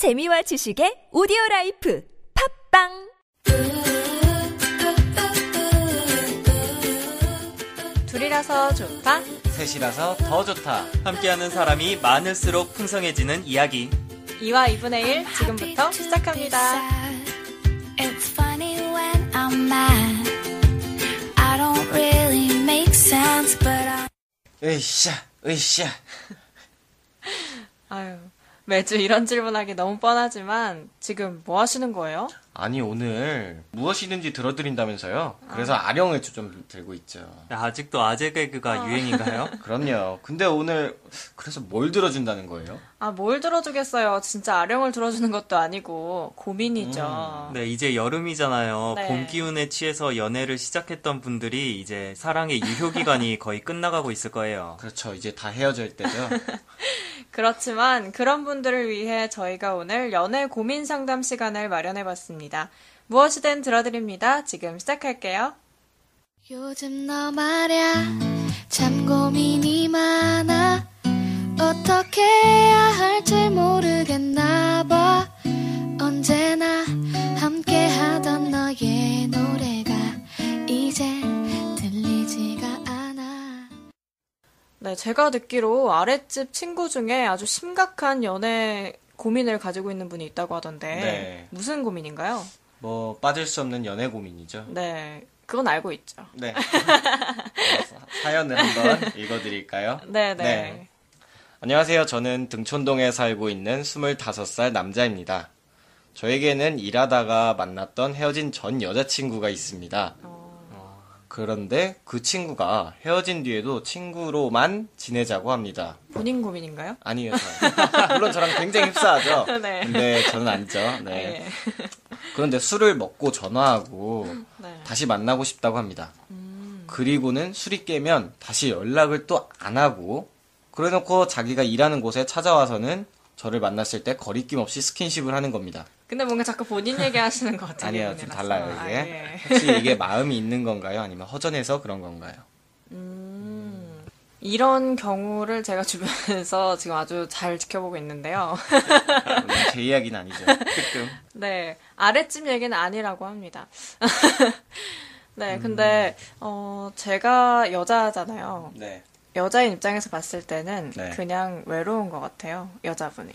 재미와 지식의 오디오 라이프 팟빵 둘이라서 좋다. 셋이라서 더 좋다. 함께하는 사람이 많을수록 풍성해지는 이야기. 2와 2분의 1 지금부터 시작합니다. It's funny when I'm mad. I don't really make sense, but I. 으쌰, 으쌰. 아유, 매주 이런 질문하기 너무 뻔하지만 지금 뭐 하시는 거예요? 아니, 오늘 무엇이든지 들어드린다면서요? 그래서 아령을 좀 들고 있죠. 아직도 아재 개그가 유행인가요? 그럼요. 근데 오늘, 그래서 뭘 들어준다는 거예요? 아, 뭘 들어주겠어요. 진짜 아령을 들어주는 것도 아니고 고민이죠. 네, 이제 여름이잖아요. 네. 봄 기운에 취해서 연애를 시작했던 분들이 이제 사랑의 유효 기간이 거의 끝나가고 있을 거예요. 그렇죠. 이제 다 헤어질 때죠. 그렇지만 그런 분들을 위해 저희가 오늘 연애 고민 상담 시간을 마련해 봤습니다. 무엇이든 들어드립니다. 지금 시작할게요. 요즘 너 말야 참 고민이 많아 제가 듣기로 아랫집 친구 중에 아주 심각한 연애 고민을 가지고 있는 분이 있다고 하던데 네. 무슨 고민인가요? 뭐, 빠질 수 없는 연애 고민이죠. 네, 그건 알고 있죠. 네. 사연을 한번 읽어드릴까요? 네, 네. 네. 안녕하세요. 저는 등촌동에 살고 있는 25살 남자입니다. 저에게는 일하다가 만났던 헤어진 전 여자친구가 있습니다. 그런데 그 친구가 헤어진 뒤에도 친구로만 지내자고 합니다. 본인 고민인가요? 아니요, 저. 물론 저랑 굉장히 흡사하죠. 네. 근데 저는 아니죠. 네. 네. 그런데 술을 먹고 전화하고 네. 다시 만나고 싶다고 합니다. 그리고는 술이 깨면 다시 연락을 또 안 하고 그래놓고 자기가 일하는 곳에 찾아와서는 저를 만났을 때 거리낌 없이 스킨십을 하는 겁니다. 근데 뭔가 자꾸 본인 얘기하시는 것 같아요. 아니에요, 좀 달라요 이게. 아, 예. 혹시 이게 마음이 있는 건가요? 아니면 허전해서 그런 건가요? 음, 이런 경우를 제가 주변에서 지금 아주 잘 지켜보고 있는데요. 물론 제 이야기는 아니죠. 네, 아랫집 얘기는 아니라고 합니다. 네, 근데 어 제가 여자잖아요. 네. 여자인 입장에서 봤을 때는 네. 그냥 외로운 것 같아요. 여자분이.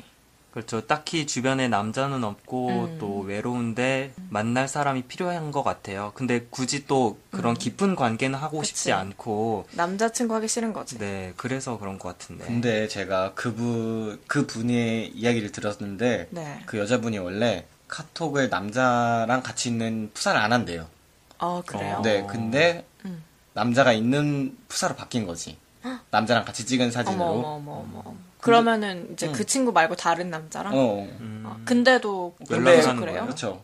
그렇죠. 딱히 주변에 남자는 없고 음. 또 외로운데 만날 사람이 필요한 것 같아요. 근데 굳이 또 그런 깊은 관계는 하고 음. 그치. 싶지 않고 남자친구 하기 싫은 거지. 네, 그래서 그런 것 같은데. 근데 제가 그분 그 분의 이야기를 들었는데 네. 그 여자분이 원래 카톡을 남자랑 같이 있는 푸사를 안 한대요. 어 그래요? 어. 네, 근데 음. 남자가 있는 푸사로 바뀐 거지. 남자랑 같이 찍은 사진으로. 어머 어머 어머. 그러면은 이제 그 친구 말고 다른 남자랑? 어. 아, 근데도 연락을 그래요? 거예요? 그렇죠.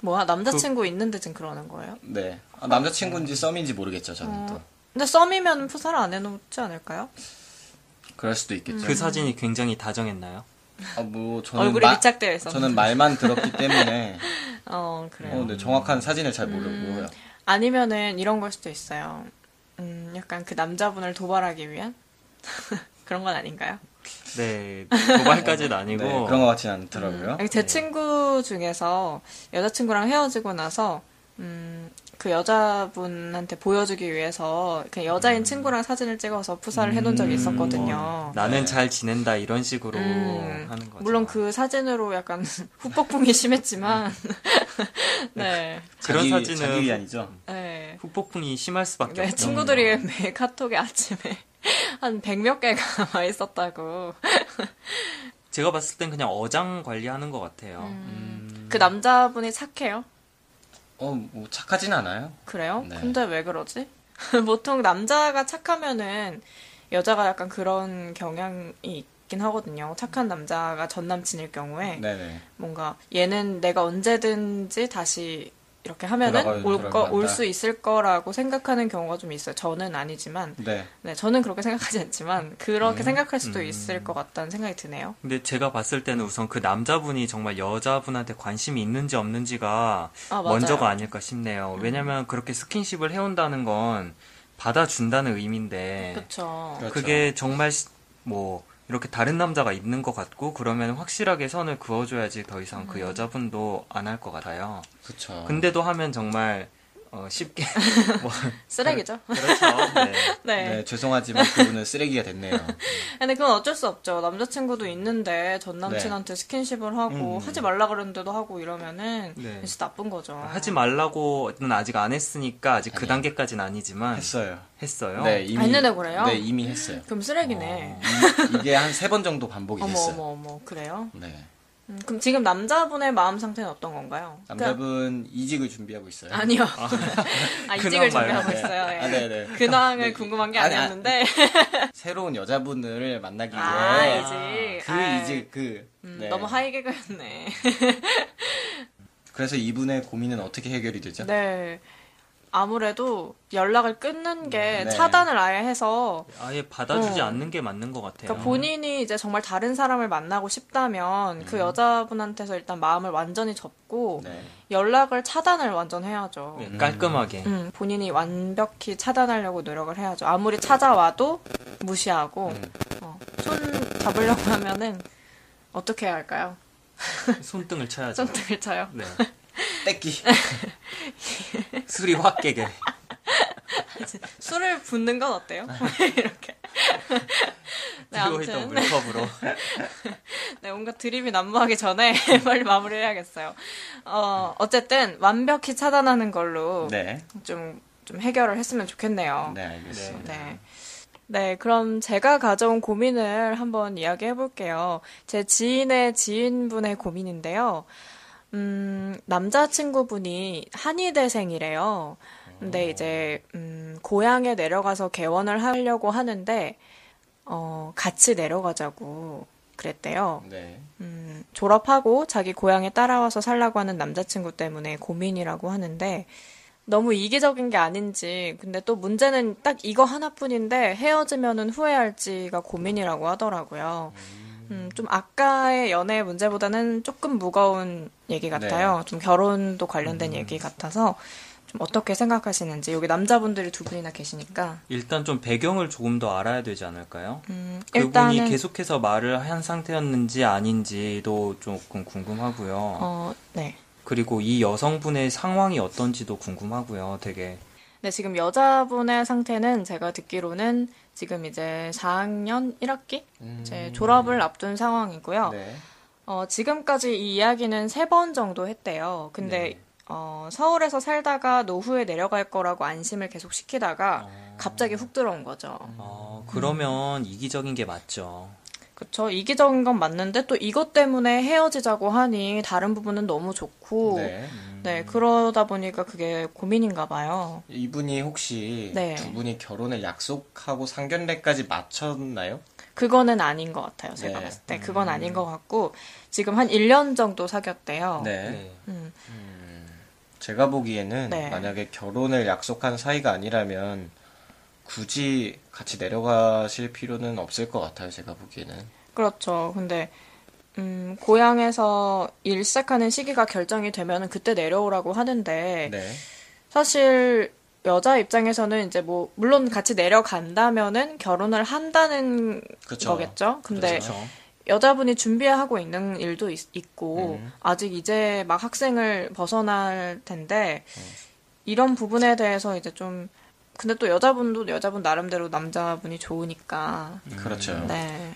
뭐야 남자친구 있는데 지금 그러는 거예요? 네. 아, 남자친구인지 썸인지 모르겠죠, 저는 어. 또. 근데 썸이면 푸사를 안 해놓지 않을까요? 그럴 수도 있겠죠. 그 사진이 굉장히 다정했나요? 아, 뭐 저는 얼굴에 마- 밀착되어 있었는데. 저는 말만 들었기 때문에 어 그래요. 어, 네, 정확한 사진을 잘 모르고요. 음. 아니면은 이런 걸 수도 있어요. 음, 약간 그 남자분을 도발하기 위한 그런 건 아닌가요? 네, 도발까지는 아니고 네, 그런 것 같지는 않더라고요. 아니, 제 친구 중에서 여자친구랑 헤어지고 나서 음, 그 여자분한테 보여주기 위해서 그냥 여자인 친구랑 사진을 찍어서 푸사를 해놓은 적이 있었거든요. 나는 네. 잘 지낸다 이런 식으로 음, 하는 거죠. 물론 그 사진으로 약간 후폭풍이 심했지만, 네, 그런 자기, 사진은 자기 위안이죠. 네. 후폭풍이 심할 수밖에 네, 없죠. 친구들이 매일 카톡에 아침에 한백몇 개가 와 있었다고. 제가 봤을 땐 그냥 어장 관리하는 것 같아요. 음. 그 남자분이 착해요? 어, 뭐 착하진 않아요. 그래요? 네. 근데 왜 그러지? 보통 남자가 착하면은 여자가 약간 그런 경향이 있긴 하거든요. 착한 남자가 전 남친일 경우에 네네. 뭔가 얘는 내가 언제든지 다시 이렇게 하면은 돌아갈- 올거 돌아간다. 올수 있을 거라고 생각하는 경우가 좀 있어요. 저는 아니지만 네. 네, 저는 그렇게 생각하지 않지만 그렇게 음. 생각할 수도 있을 것 같다는 생각이 드네요. 근데 제가 봤을 때는 우선 그 남자분이 정말 여자분한테 관심이 있는지 없는지가 아. 음. 먼저가 아닐까 싶네요. 왜냐면 그렇게 스킨십을 해온다는 건 받아준다는 의미인데 그렇죠. 그렇죠. 그게 정말 시- 뭐 이렇게 다른 남자가 있는 것 같고 그러면 확실하게 선을 그어줘야지 더 이상 음. 그 여자분도 안 할 것 같아요. 그쵸. 근데도 하면 정말 어, 쉽게 뭐 쓰레기죠. 그렇죠. 네. 네. 네, 죄송하지만 그분은 쓰레기가 됐네요. 근데 그건 어쩔 수 없죠. 남자친구도 있는데 전 네. 남친한테 스킨십을 하고 음. 하지 말라 그랬는데도 하고 이러면은 네. 진짜 나쁜 거죠. 하지 말라고는 아직 안 했으니까 아직 그 아니요. 단계까지는 아니지만 했어요. 했어요. 네, 이미 아, 했는데 그래요? 네, 이미 했어요. 그럼 쓰레기네. 이, 이게 한 세 번 정도 반복이 어머 됐어요. 어머 어머 그래요? 네. 음, 그럼 지금 남자분의 마음 상태는 어떤 건가요? 남자분 이직을 준비하고 있어요. 아니요. 아, 이직을 근황 준비하고 말고. 있어요. 예. 아, 네네. 근황을 네, 궁금한 게 아니, 아니었는데. 새로운 여자분을 만나기 위해 아, 이직. 그 아, 이직 그 음, 네. 너무 하이개그였네. 그래서 이분의 고민은 어떻게 해결이 되죠? 네. 아무래도 연락을 끊는 게 네. 차단을 아예 해서 아예 받아주지 어. 않는 게 맞는 것 같아요. 그러니까 본인이 이제 정말 다른 사람을 만나고 싶다면 그 여자분한테서 일단 마음을 완전히 접고 네. 연락을 차단을 완전 해야죠. 네, 깔끔하게. 음, 본인이 완벽히 차단하려고 노력을 해야죠. 아무리 찾아와도 무시하고 음. 어, 손 잡으려고 하면은 어떻게 해야 할까요? 손등을 쳐야죠. 손등을 쳐요. 네. 떼끼. 술이 확 깨게. 술을 붓는 건 어때요? 이렇게. 네, 아무튼 물컵으로. 네, 뭔가 드립이 난무하기 전에 빨리 마무리해야겠어요. 어, 어쨌든 완벽히 차단하는 걸로 네. 좀, 좀 해결을 했으면 좋겠네요. 네, 알겠습니다. 네. 네, 그럼 제가 가져온 고민을 한번 이야기해 볼게요. 제 지인의 지인분의 고민인데요. 음, 남자친구분이 한의대생이래요. 근데 이제, 음, 고향에 내려가서 개원을 하려고 하는데, 어, 같이 내려가자고 그랬대요. 네. 음, 졸업하고 자기 고향에 따라와서 살라고 하는 남자친구 때문에 고민이라고 하는데 너무 이기적인 게 아닌지 근데 또 문제는 딱 이거 하나뿐인데 헤어지면은 후회할지가 고민이라고 하더라고요. 음, 좀 아까의 연애 문제보다는 조금 무거운 얘기 같아요. 좀 결혼도 관련된 얘기 같아서 좀 어떻게 생각하시는지 여기 남자분들이 두 분이나 계시니까 일단 좀 배경을 조금 더 알아야 되지 않을까요? 음, 그분이 계속해서 말을 한 상태였는지 아닌지도 조금 궁금하고요. 어, 네. 그리고 이 여성분의 상황이 어떤지도 궁금하고요. 되게 네, 지금 여자분의 상태는 제가 듣기로는 지금 이제 4학년 1학기? 이제 졸업을 앞둔 상황이고요. 네. 어, 지금까지 이 이야기는 세 번 정도 했대요. 근데 네. 어, 서울에서 살다가 노후에 내려갈 거라고 안심을 계속 시키다가 갑자기 훅 들어온 거죠. 어, 그러면 이기적인 게 맞죠. 그쵸. 이기적인 건 맞는데 또 이것 때문에 헤어지자고 하니 다른 부분은 너무 좋고 네. 네, 그러다 보니까 그게 고민인가 봐요. 이분이 혹시 네. 두 분이 결혼을 약속하고 상견례까지 마쳤나요? 그거는 아닌 것 같아요. 제가 네. 봤을 때. 그건 아닌 것 같고 지금 한 1년 정도 사귀었대요. 네. 네. 음, 제가 보기에는 네. 만약에 결혼을 약속한 사이가 아니라면 굳이 같이 내려가실 필요는 없을 것 같아요. 제가 보기에는. 그렇죠. 근데 음, 고향에서 일 시작하는 시기가 결정이 되면 그때 내려오라고 하는데 네. 사실 여자 입장에서는 이제 뭐 물론 같이 내려간다면은 결혼을 한다는 그쵸. 거겠죠. 근데 그렇죠. 여자분이 준비하고 있는 일도 있, 고 음. 아직 이제 막 학생을 벗어날 텐데 이런 부분에 대해서 이제 좀 근데 또 여자분도 여자분 나름대로 남자분이 좋으니까 그렇죠. 네.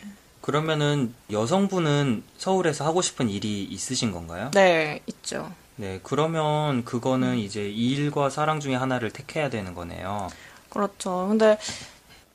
그러면은 여성분은 서울에서 하고 싶은 일이 있으신 건가요? 네, 있죠. 네, 그러면 그거는 이제 이 일과 사랑 중에 하나를 택해야 되는 거네요. 그렇죠. 근데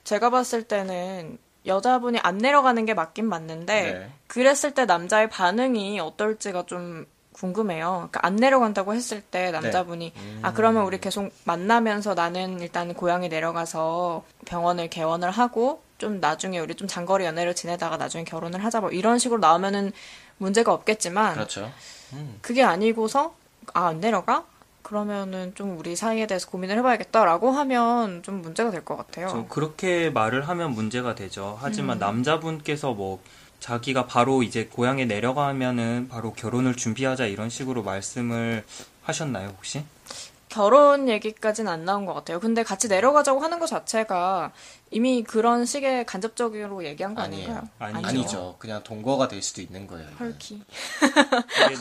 제가 봤을 때는 여자분이 안 내려가는 게 맞긴 맞는데 네. 그랬을 때 남자의 반응이 어떨지가 좀 궁금해요. 그러니까 안 내려간다고 했을 때 남자분이 아 그러면 우리 계속 만나면서 나는 일단 고향에 내려가서 병원을 개원을 하고 좀 나중에 우리 좀 장거리 연애를 지내다가 나중에 결혼을 하자 뭐 이런 식으로 나오면은 문제가 없겠지만 그렇죠. 음. 그게 아니고서 아 안 내려가? 그러면은 좀 우리 사이에 대해서 고민을 해봐야겠다라고 하면 좀 문제가 될 것 같아요. 저 그렇게 말을 하면 문제가 되죠. 하지만 음. 남자분께서 뭐 자기가 바로 이제 고향에 내려가면은 바로 결혼을 준비하자 이런 식으로 말씀을 하셨나요, 혹시? 결혼 얘기까지는 안 나온 것 같아요. 근데 같이 내려가자고 하는 것 자체가 이미 그런 식의 간접적으로 얘기한 거 아니에요. 아닌가요? 아니죠. 아니죠. 그냥 동거가 될 수도 있는 거예요. 헐키.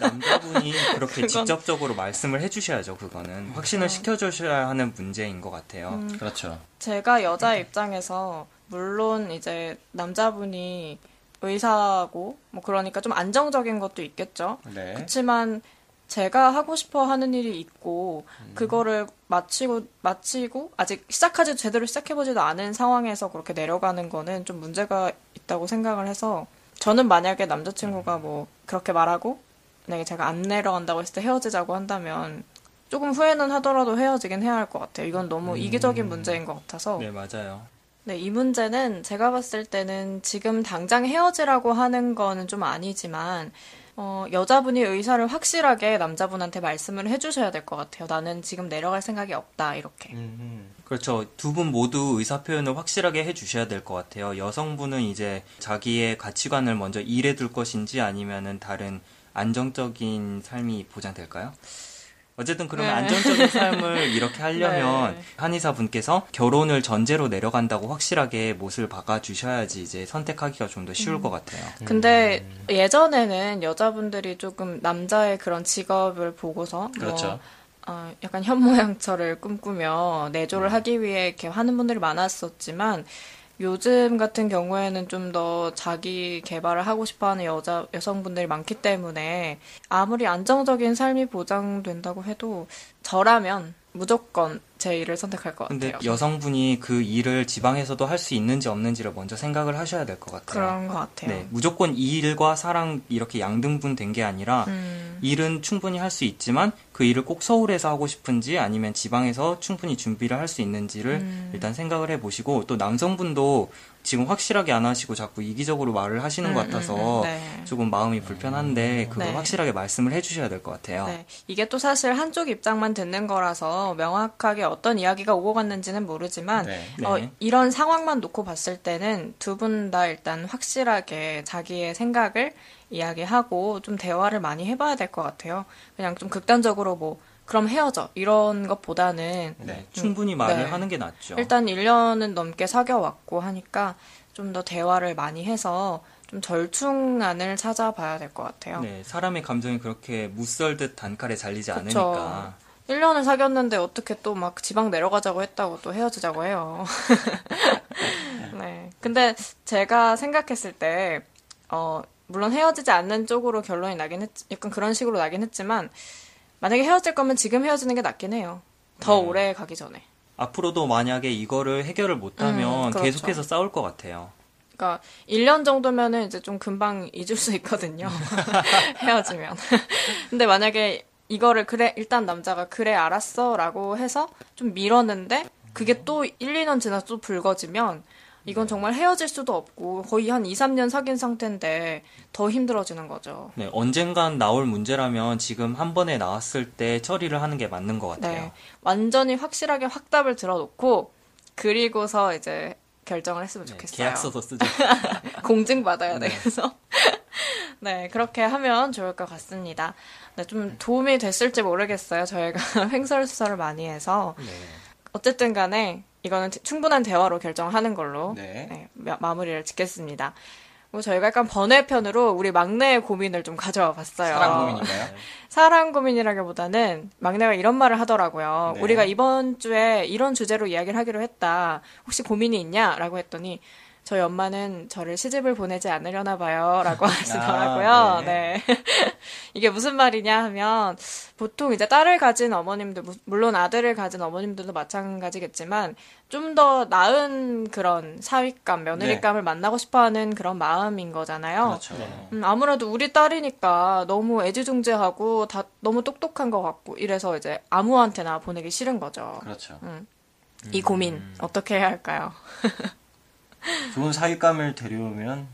남자분이 그렇게 그건- 직접적으로 말씀을 해주셔야죠. 그거는 확신을 시켜주셔야 하는 문제인 것 같아요. 그렇죠. 제가 여자 입장에서 물론 이제 남자분이 의사고 뭐 그러니까 좀 안정적인 것도 있겠죠. 네. 그렇지만 제가 하고 싶어 하는 일이 있고 그거를 마치고 마치고 아직 시작하지 제대로 시작해 보지도 않은 상황에서 그렇게 내려가는 거는 좀 문제가 있다고 생각을 해서 저는 만약에 남자친구가 뭐 그렇게 말하고 만약에 제가 안 내려간다고 했을 때 헤어지자고 한다면 조금 후회는 하더라도 헤어지긴 해야 할 것 같아요. 이건 너무 이기적인 문제인 것 같아서. 네, 맞아요. 네, 이 문제는 제가 봤을 때는 지금 당장 헤어지라고 하는 거는 좀 아니지만, 어, 여자분이 의사를 확실하게 남자분한테 말씀을 해주셔야 될 것 같아요. 나는 지금 내려갈 생각이 없다, 이렇게. 음, 그렇죠. 두 분 모두 의사 표현을 확실하게 해주셔야 될 것 같아요. 여성분은 이제 자기의 가치관을 먼저 일에 둘 것인지 아니면은 다른 안정적인 삶이 보장될까요? 어쨌든 그러면 네. 안정적인 삶을 이렇게 하려면 네. 한의사 분께서 결혼을 전제로 내려간다고 확실하게 못을 박아주셔야지 이제 선택하기가 좀 더 쉬울 음. 것 같아요. 근데 예전에는 여자분들이 조금 남자의 그런 직업을 보고서 그렇죠. 뭐, 어, 약간 현모양처를 꿈꾸며 내조를 하기 위해 이렇게 하는 분들이 많았었지만 요즘 같은 경우에는 좀 더 자기 개발을 하고 싶어 하는 여자 여성분들이 많기 때문에 아무리 안정적인 삶이 보장된다고 해도 저라면 무조건 제 일을 선택할 것 근데 같아요. 여성분이 그 일을 지방에서도 할 수 있는지 없는지를 먼저 생각을 하셔야 될 것 같아요. 그런 것 같아요. 네, 무조건 이 일과 사랑 이렇게 양등분 된 게 아니라 음, 일은 충분히 할 수 있지만 그 일을 꼭 서울에서 하고 싶은지 아니면 지방에서 충분히 준비를 할 수 있는지를 음. 일단 생각을 해보시고 또 남성분도 지금 확실하게 안 하시고 자꾸 이기적으로 말을 하시는 것 음, 같아서 음, 네. 조금 마음이 불편한데 그걸 네. 확실하게 말씀을 해주셔야 될 것 같아요. 네, 이게 또 사실 한쪽 입장만 듣는 거라서 명확하게 어떤 이야기가 오고 갔는지는 모르지만 네. 어, 네. 이런 상황만 놓고 봤을 때는 두 분 다 일단 확실하게 자기의 생각을 이야기하고 좀 대화를 많이 해봐야 될 것 같아요. 그냥 좀 극단적으로 뭐 그럼 헤어져 이런 것보다는 네. 충분히 말을 네. 하는 게 낫죠. 일단 1년은 넘게 사귀어 왔고 하니까 좀 더 대화를 많이 해서 좀 절충안을 찾아봐야 될 것 같아요. 네, 사람의 감정이 그렇게 무썰듯 단칼에 잘리지 그쵸. 않으니까. 1년을 사귀었는데 어떻게 또 막 지방 내려가자고 했다고 또 헤어지자고 해요. 네. 근데 제가 생각했을 때, 어, 물론 헤어지지 않는 쪽으로 결론이 나긴 했, 약간 그런 식으로 나긴 했지만, 만약에 헤어질 거면 지금 헤어지는 게 낫긴 해요. 더 네. 오래 가기 전에. 앞으로도 만약에 이거를 해결을 못하면 음, 그렇죠. 계속해서 싸울 것 같아요. 그러니까 1년 정도면은 이제 좀 금방 잊을 수 있거든요. 헤어지면. 근데 만약에 이거를 그래 일단 남자가 그래 알았어라고 해서 좀 미뤘는데 그게 또 1, 2년 지나서 또 불거지면 이건 정말 헤어질 수도 없고 거의 한 2, 3년 사귄 상태인데 더 힘들어지는 거죠. 네, 언젠간 나올 문제라면 지금 한 번에 나왔을 때 처리를 하는 게 맞는 것 같아요. 네. 완전히 확실하게 확답을 들어놓고 그리고서 이제 결정을 했으면 네, 좋겠어요. 계약서도 쓰죠. 공증 받아야 돼서 네 그렇게 하면 좋을 것 같습니다. 네, 좀 도움이 됐을지 모르겠어요. 저희가 횡설수설을 많이 해서 네. 어쨌든 간에 이거는 대- 충분한 대화로 결정하는 걸로 네. 네, 마- 마무리를 짓겠습니다. 그리고 저희가 약간 번외편으로 우리 막내의 고민을 좀 가져와 봤어요. 사랑 고민인가요? 사랑 고민이라기보다는 막내가 이런 말을 하더라고요. 네. 우리가 이번 주에 이런 주제로 이야기를 하기로 했다. 혹시 고민이 있냐? 라고 했더니 저희 엄마는 저를 시집을 보내지 않으려나 봐요. 라고 하시더라고요. 아, 네. 이게 무슨 말이냐 하면 보통 이제 딸을 가진 어머님들, 무- 물론 아들을 가진 어머님들도 마찬가지겠지만 좀 더 나은 그런 사위감, 며느리감을 만나고 싶어 하는 그런 마음인 거잖아요. 그렇죠. 음, 아무래도 우리 딸이니까 너무 애지중지하고 다 너무 똑똑한 것 같고 이래서 이제 아무한테나 보내기 싫은 거죠. 그렇죠. 이 고민 어떻게 해야 할까요? 좋은 사윗감을 데려오면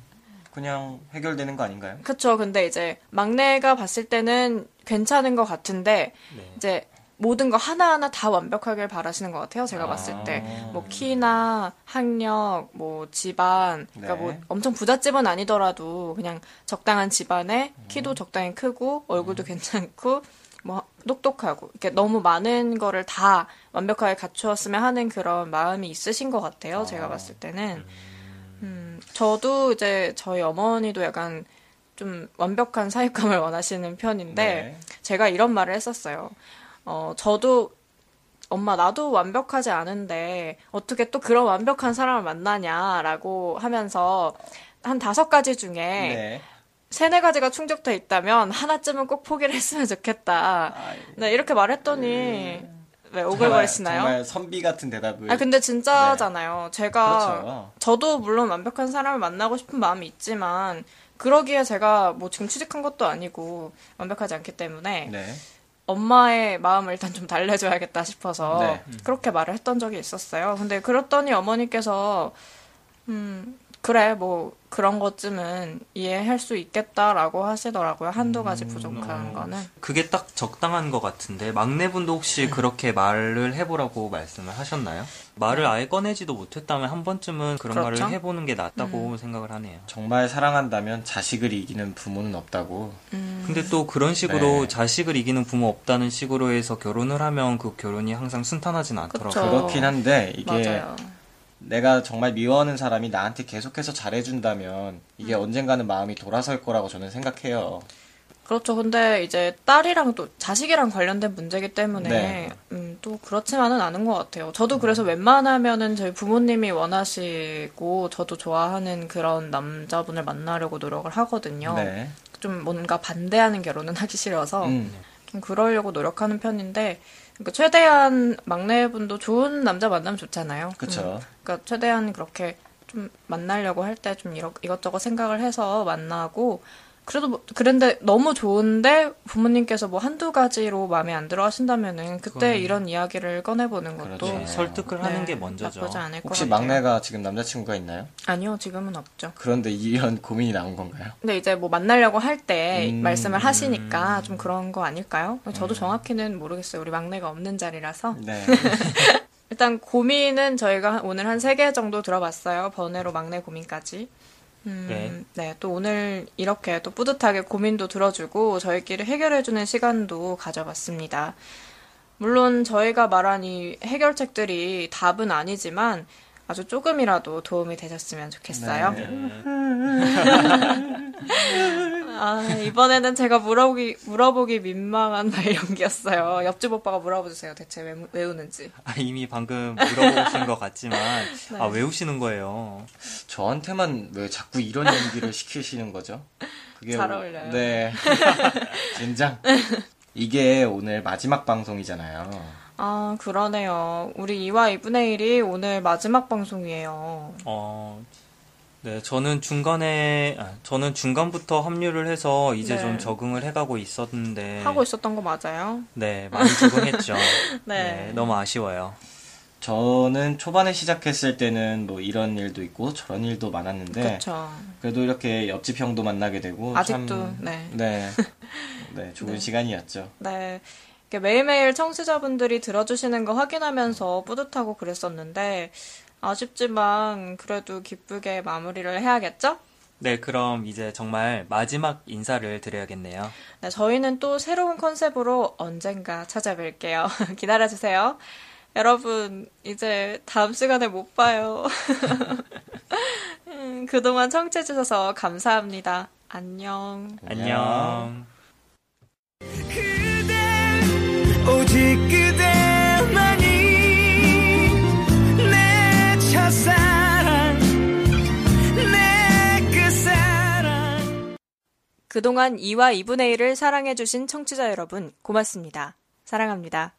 그냥 해결되는 거 아닌가요? 그쵸. 근데 이제 막내가 봤을 때는 괜찮은 것 같은데 네. 이제 모든 거 하나하나 다 완벽하길 바라시는 것 같아요. 제가 봤을 때. 뭐 키나 학력, 뭐 집안, 그러니까 네. 뭐 엄청 부잣집은 아니더라도 그냥 적당한 집안에 키도 적당히 크고 얼굴도 괜찮고 뭐 똑똑하고 이렇게 너무 많은 거를 다 완벽하게 갖추었으면 하는 그런 마음이 있으신 것 같아요. 제가 봤을 때는. 음, 저도 이제 저희 어머니도 약간 좀 완벽한 사육감을 원하시는 편인데 네. 제가 이런 말을 했었어요. 어, 저도 엄마 나도 완벽하지 않은데 어떻게 또 그런 완벽한 사람을 만나냐라고 하면서 한 다섯 가지 중에 네. 세네 가지가 충족돼 있다면 하나쯤은 꼭 포기를 했으면 좋겠다. 네, 이렇게 말했더니 왜 오글거리시나요? 정말, 정말 선비 같은 대답을. 아 근데 진짜잖아요. 제가 그렇죠. 저도 물론 완벽한 사람을 만나고 싶은 마음이 있지만 그러기에 제가 뭐 지금 취직한 것도 아니고 완벽하지 않기 때문에 네. 엄마의 마음을 일단 좀 달래줘야겠다 싶어서 네. 그렇게 말을 했던 적이 있었어요. 근데 그랬더니 어머니께서 음 그래 뭐 그런 것쯤은 이해할 수 있겠다라고 하시더라고요. 한두 가지 부족한 거는. 그게 딱 적당한 것 같은데 막내분도 혹시 그렇게 말을 해보라고 말씀을 하셨나요? 말을 아예 꺼내지도 못했다면 한 번쯤은 그런 그렇죠. 말을 해보는 게 낫다고 생각을 하네요. 정말 사랑한다면 자식을 이기는 부모는 없다고. 근데 또 그런 식으로 네. 자식을 이기는 부모 없다는 식으로 해서 결혼을 하면 그 결혼이 항상 순탄하진 않더라고요. 그쵸. 그렇긴 한데 이게 맞아요. 내가 정말 미워하는 사람이 나한테 계속해서 잘해준다면 이게 음. 언젠가는 마음이 돌아설 거라고 저는 생각해요. 그렇죠. 근데 이제 딸이랑 또 자식이랑 관련된 문제기 때문에 네. 음, 또 그렇지만은 않은 것 같아요. 저도 그래서 웬만하면은 저희 부모님이 원하시고 저도 좋아하는 그런 남자분을 만나려고 노력을 하거든요. 네. 좀 뭔가 반대하는 결혼은 하기 싫어서 음. 좀 그러려고 노력하는 편인데 그러니까 최대한 막내분도 좋은 남자 만나면 좋잖아요. 그쵸. 음, 그러니까 최대한 그렇게 좀 만나려고 할 때 좀 이것저것 생각을 해서 만나고 그래도 뭐, 그런데 너무 좋은데 부모님께서 뭐 한두 가지로 마음에 안 들어 하신다면은 그때 그건- 이런 이야기를 꺼내 보는 것도 그렇죠. 네, 설득을 네, 하는 게 먼저죠. 나쁘지 않을 것 혹시 같아요. 막내가 지금 남자친구가 있나요? 아니요, 지금은 없죠. 그런데 이런 고민이 나온 건가요? 근데 이제 뭐 만나려고 할때 음. 말씀을 하시니까 좀 그런 거 아닐까요? 저도 정확히는 모르겠어요. 우리 막내가 없는 자리라서. 네. 일단 고민은 저희가 오늘 한 세 개 정도 들어봤어요. 번외로 막내 고민까지. 음, 네. 네. 또 오늘 이렇게 또 뿌듯하게 고민도 들어주고 저희끼리 해결해주는 시간도 가져봤습니다. 물론 저희가 말한 이 해결책들이 답은 아니지만 아주 조금이라도 도움이 되셨으면 좋겠어요. 네. 아, 이번에는 제가 물어보기, 물어보기 민망한 말 연기였어요. 옆집 오빠가 물어보주세요. 대체 왜 외우는지. 아, 이미 방금 물어보신 것 같지만 네. 아 외우시는 거예요. 저한테만 왜 자꾸 이런 연기를 시키시는 거죠? 그게 잘 오- 어울려요. 네. 젠장. 이게 오늘 마지막 방송이잖아요. 아, 그러네요. 우리 2와 2분의 1이 오늘 마지막 방송이에요. 어, 네, 저는 중간에, 아, 저는 중간부터 합류를 해서 이제 네. 좀 적응을 해가고 있었는데. 하고 있었던 거 맞아요? 네, 많이 적응했죠. 네. 네, 너무 아쉬워요. 저는 초반에 시작했을 때는 뭐 이런 일도 있고 저런 일도 많았는데 그렇죠. 그래도 이렇게 옆집 형도 만나게 되고 아직도, 참, 네. 네. 네, 좋은 시간이었죠. 네. 이렇게 매일매일 청취자분들이 들어주시는 거 확인하면서 뿌듯하고 그랬었는데, 아쉽지만 그래도 기쁘게 마무리를 해야겠죠? 네, 그럼 이제 정말 마지막 인사를 드려야겠네요. 네, 저희는 또 새로운 컨셉으로 언젠가 찾아뵐게요. 기다려주세요. 여러분, 이제 다음 시간에 못 봐요. 음, 그동안 청취해주셔서 감사합니다. 안녕. 안녕. 그동안 2와 2분의 1을 사랑해주신 청취자 여러분, 고맙습니다. 사랑합니다.